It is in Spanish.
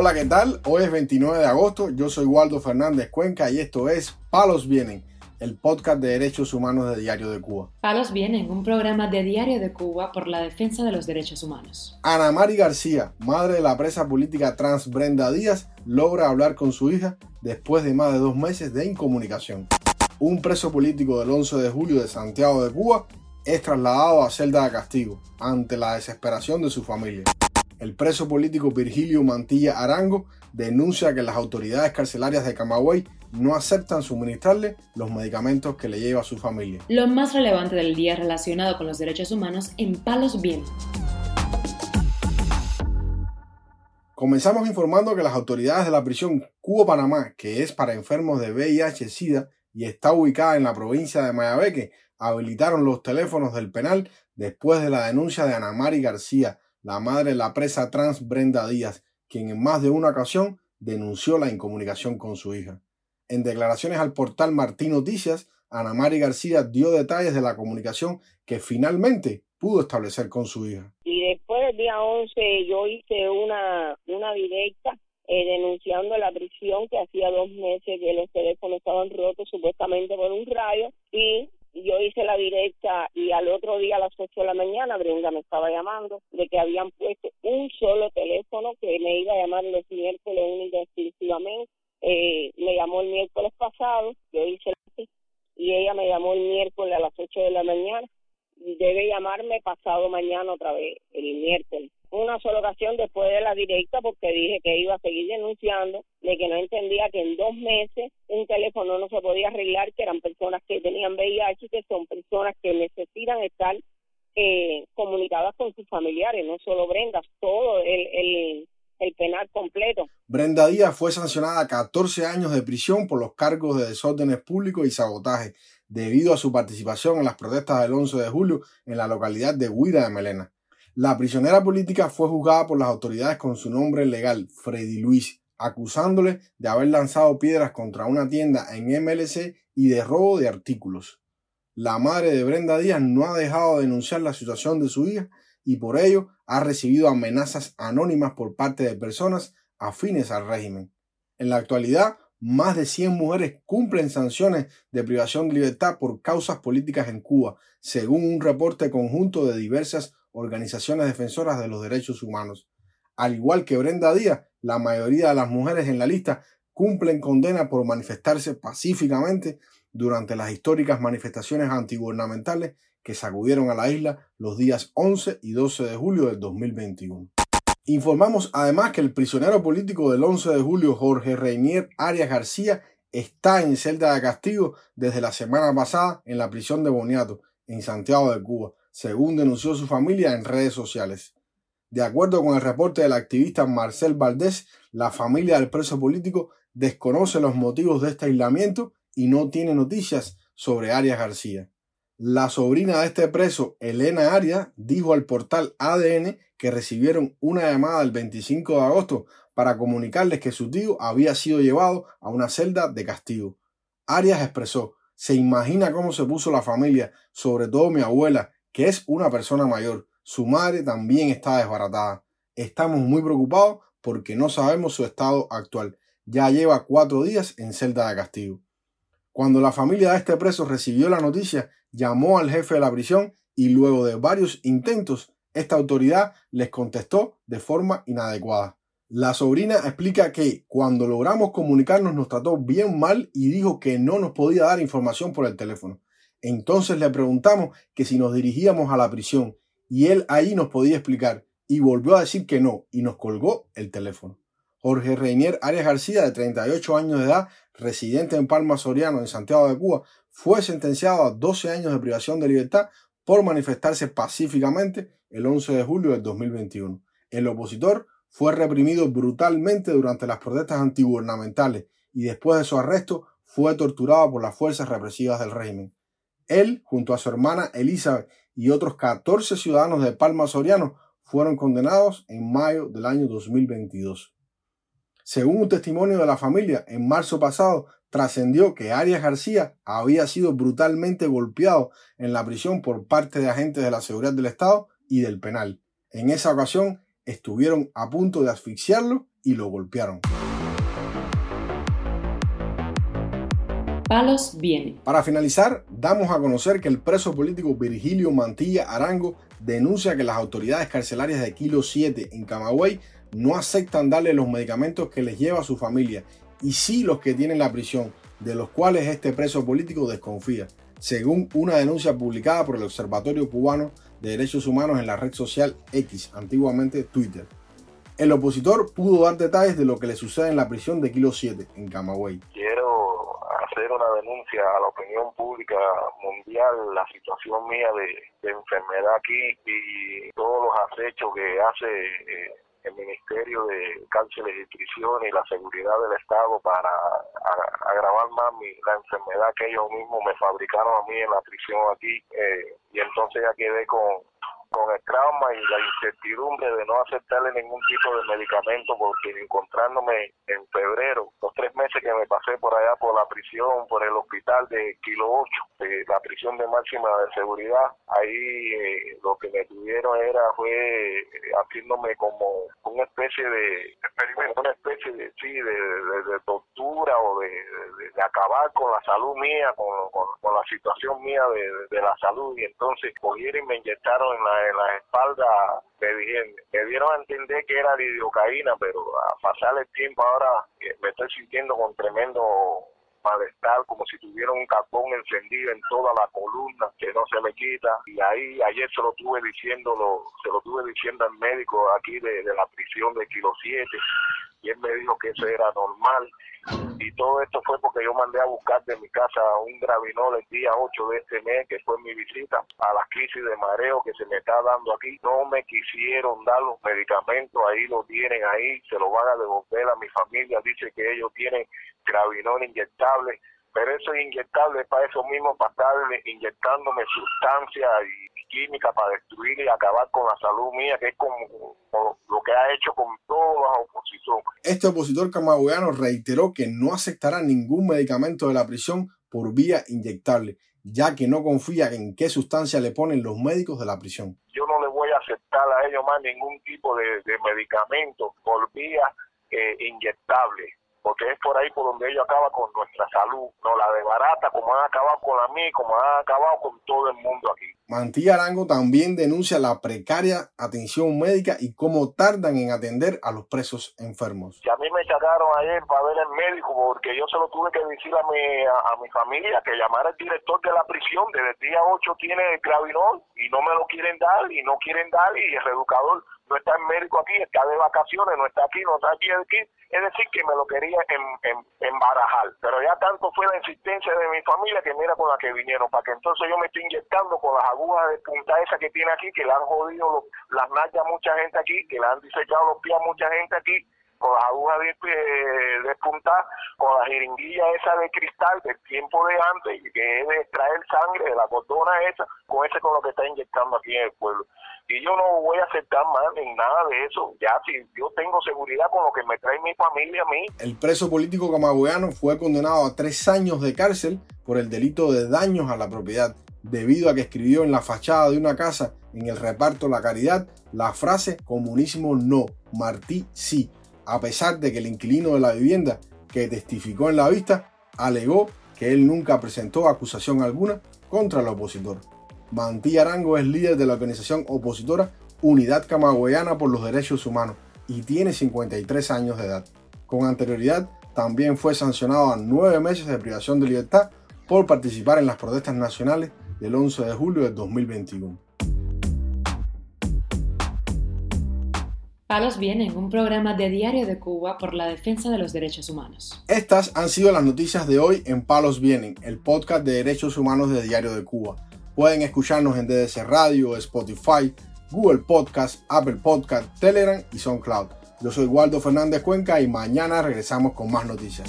Hola, ¿qué tal? Hoy es 29 de agosto, yo soy Waldo Fernández Cuenca y esto es Palos Vienen, el podcast de derechos humanos de Diario de Cuba. Palos Vienen, un programa de Diario de Cuba por la defensa de los derechos humanos. Ana Mari García, madre de la presa política trans Brenda Díaz, logra hablar con su hija después de más de dos meses de incomunicación. Un preso político del 11 de julio de Santiago de Cuba es trasladado a celda de castigo ante la desesperación de su familia. El preso político Virgilio Mantilla Arango denuncia que las autoridades carcelarias de Camagüey no aceptan suministrarle los medicamentos que le lleva a su familia. Lo más relevante del día relacionado con los derechos humanos en Palos Bien. Comenzamos informando que las autoridades de la prisión Cuba-Panamá, que es para enfermos de VIH-Sida y está ubicada en la provincia de Mayabeque, habilitaron los teléfonos del penal después de la denuncia de Ana Mari García, la madre de la presa trans Brenda Díaz, quien en más de una ocasión denunció la incomunicación con su hija. En declaraciones al portal Martín Noticias, Ana Mari García dio detalles de la comunicación que finalmente pudo establecer con su hija. Y después del día 11 yo hice una, una directa eh, denunciando la prisión que hacía dos meses que los teléfonos estaban rotos supuestamente por un rayo y yo hice la directa y al otro día a las 8 de la mañana Brenda me estaba llamando de que habían puesto un solo teléfono que me iba a llamar los miércoles única exclusivamente. Eh, me llamó el miércoles pasado, yo hice la y ella me llamó el miércoles a las 8 de la mañana. Debe llamarme pasado mañana otra vez, el miércoles una sola ocasión después de la directa porque dije que iba a seguir denunciando de que no entendía que en dos meses un teléfono no se podía arreglar, que eran personas que tenían VIH y que son personas que necesitan estar eh, comunicadas con sus familiares, no solo Brenda, todo el, el, penal completo. Brenda Díaz fue sancionada a 14 años de prisión por los cargos de desórdenes públicos y sabotaje debido a su participación en las protestas del 11 de julio en la localidad de Huira de Melena. La prisionera política fue juzgada por las autoridades con su nombre legal, Freddy Luis, acusándole de haber lanzado piedras contra una tienda en MLC y de robo de artículos. La madre de Brenda Díaz no ha dejado de denunciar la situación de su hija y por ello ha recibido amenazas anónimas por parte de personas afines al régimen. En la actualidad, más de 100 mujeres cumplen sanciones de privación de libertad por causas políticas en Cuba, según un reporte conjunto de diversas organizaciones defensoras de los derechos humanos. Al igual que Brenda Díaz, la mayoría de las mujeres en la lista cumplen condena por manifestarse pacíficamente durante las históricas manifestaciones antigubernamentales que sacudieron a la isla los días 11 y 12 de julio del 2021. Informamos además que el prisionero político del 11 de julio, Jorge Reinier Arias García, está en celda de castigo desde la semana pasada en la prisión de Boniato, en Santiago de Cuba, según denunció su familia en redes sociales. De acuerdo con el reporte del activista Marcel Valdés, la familia del preso político desconoce los motivos de este aislamiento y no tiene noticias sobre Arias García. La sobrina de este preso, Elena Arias, dijo al portal ADN que recibieron una llamada el 25 de agosto para comunicarles que su tío había sido llevado a una celda de castigo. Arias expresó, se imagina cómo se puso la familia, sobre todo mi abuela, que es una persona mayor. Su madre también está desbaratada. Estamos muy preocupados porque no sabemos su estado actual. Ya lleva cuatro días en celda de castigo. Cuando la familia de este preso recibió la noticia, llamó al jefe de la prisión y luego de varios intentos, esta autoridad les contestó de forma inadecuada. La sobrina explica que cuando logramos comunicarnos nos trató bien mal y dijo que no nos podía dar información por el teléfono. Entonces le preguntamos que si nos dirigíamos a la prisión y él ahí nos podía explicar y volvió a decir que no y nos colgó el teléfono. Jorge Reinier Arias García, de 38 años de edad, residente en Palma Soriano, en Santiago de Cuba, fue sentenciado a 12 años de privación de libertad por manifestarse pacíficamente el 11 de julio del 2021. El opositor fue reprimido brutalmente durante las protestas antigubernamentales y después de su arresto fue torturado por las fuerzas represivas del régimen. Él, junto a su hermana Elizabeth y otros 14 ciudadanos de Palma Soriano, fueron condenados en mayo del año 2022. Según un testimonio de la familia, en marzo pasado trascendió que Arias García había sido brutalmente golpeado en la prisión por parte de agentes de la seguridad del Estado y del penal. En esa ocasión estuvieron a punto de asfixiarlo y lo golpearon. Palos vienen. Para finalizar, damos a conocer que el preso político Virgilio Mantilla Arango denuncia que las autoridades carcelarias de Kilo 7 en Camagüey no aceptan darle los medicamentos que les lleva a su familia y sí los que tienen la prisión, de los cuales este preso político desconfía, según una denuncia publicada por el Observatorio Cubano de Derechos Humanos en la red social X, antiguamente Twitter. El opositor pudo dar detalles de lo que le sucede en la prisión de Kilo 7 en Camagüey. Quiero hacer una denuncia a la opinión pública mundial la situación mía de, enfermedad aquí y todos los acechos que hace eh, el Ministerio de Cárceles y Prisiones y la Seguridad del Estado para agravar más mi, la enfermedad que ellos mismos me fabricaron a mí en la prisión aquí. Eh, y entonces ya quedé con, con el trauma y la incertidumbre de no aceptarle ningún tipo de medicamento porque encontrándome en febrero, los tres meses que me pasé por allá por la prisión, por el hospital de Kilo 8, de la prisión de máxima de seguridad, ahí eh, lo que me tuvieron era fue eh, haciéndome como una especie de experimento, una especie de sí, de, de, acabar con la salud mía, con, con, la situación mía de, la salud y entonces cogieron y me inyectaron en la en la espalda me, me dieron a entender que era de idiocaína, pero a pasar el tiempo ahora eh, me estoy sintiendo con tremendo malestar, como si tuviera un carbón encendido en toda la columna que no se me quita. Y ahí ayer se lo tuve diciendo, se lo tuve diciendo al médico aquí de, de la prisión de Kilo 7 y él me dijo que eso era normal y todo esto fue porque yo mandé a buscar de mi casa un gravinol el día 8 de este mes, que fue mi visita a la crisis de mareo que se me está dando aquí. No me quisieron dar los medicamentos, ahí lo tienen ahí, se lo van a devolver a mi familia. Dice que ellos tienen gravinol inyectable, pero eso es inyectable para eso mismo, para estar inyectándome sustancias y química para destruir y acabar con la salud mía, que es como, lo que ha hecho con todos los Este opositor camagüeyano reiteró que no aceptará ningún medicamento de la prisión por vía inyectable, ya que no confía en qué sustancia le ponen los médicos de la prisión. Yo no le voy a aceptar a ellos más ningún tipo de, medicamento por vía eh, inyectable porque es por ahí por donde ellos acaban con nuestra salud, no la de barata, como han acabado con la mía, como han acabado con todo el mundo aquí. Mantilla Arango también denuncia la precaria atención médica y cómo tardan en atender a los presos enfermos. Si a mí me sacaron ayer para ver al médico, porque yo se lo tuve que decir a mi, a, mi familia, que llamara al director de la prisión, desde el día 8 tiene el clavinol y no me lo quieren dar y no quieren dar y el reeducador no está el médico aquí, está de vacaciones, no está aquí, no está aquí, aquí. Es decir, que me lo quería en, embarajar. Pero ya tanto fue la insistencia de mi familia que mira con la que vinieron, para que entonces yo me esté inyectando con las agujas de punta esa que tiene aquí, que le han jodido las nalgas a mucha gente aquí, que le han disecado los pies a mucha gente aquí, con las agujas de, de, punta, con la jeringuilla esa de cristal del tiempo de antes, que es de extraer sangre de la cordona esa, con ese con lo que está inyectando aquí en el pueblo y yo no voy a aceptar más ni nada de eso. Ya si yo tengo seguridad con lo que me trae mi familia a mí. El preso político camagüeyano fue condenado a tres años de cárcel por el delito de daños a la propiedad, debido a que escribió en la fachada de una casa en el reparto La Caridad la frase comunismo no, Martí sí, a pesar de que el inquilino de la vivienda que testificó en la vista alegó que él nunca presentó acusación alguna contra el opositor. Mantí Arango es líder de la organización opositora Unidad Camagüeyana por los Derechos Humanos y tiene 53 años de edad. Con anterioridad, también fue sancionado a nueve meses de privación de libertad por participar en las protestas nacionales del 11 de julio de 2021. Palos Vienen, un programa de Diario de Cuba por la defensa de los derechos humanos. Estas han sido las noticias de hoy en Palos Vienen, el podcast de derechos humanos de Diario de Cuba. Pueden escucharnos en DDC Radio, Spotify, Google Podcast, Apple Podcast, Telegram y SoundCloud. Yo soy Waldo Fernández Cuenca y mañana regresamos con más noticias.